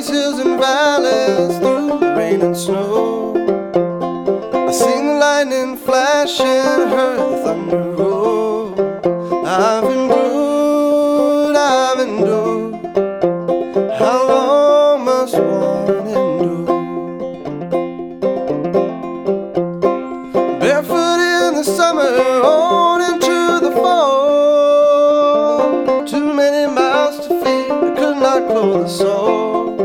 these hills and valleys through the rain and snow. The thunder roll. I've endured, I've endured. How long must one endure? Barefoot in the summer, on into the fall. Too many mouths to feed, I could not clothe us all.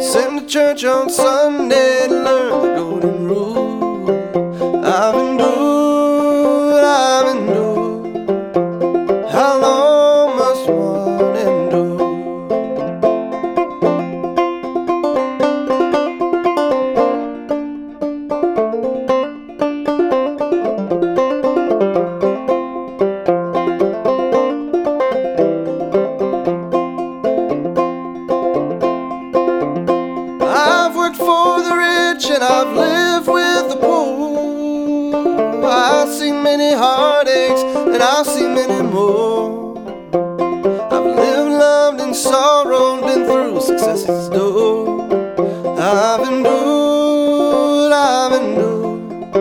Sent to church on Sunday worked for the rich and I've lived with the poor. I've seen many heartaches and I've seen many more. I've lived, loved, and sorrowed, been through success's door. I've endured, I've endured.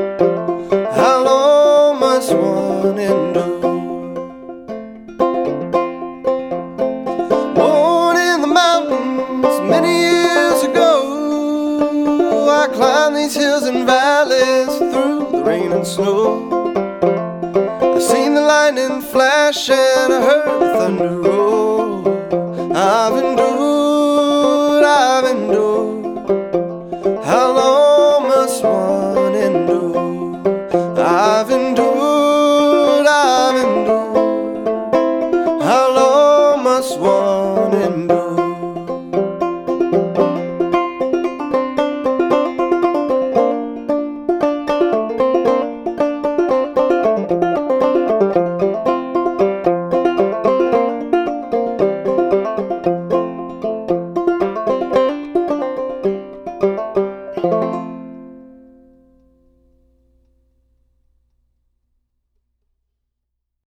How long must one endure? Born in the mountains many snow. I seen the lightning flash and I heard the thunder roll. I've endured,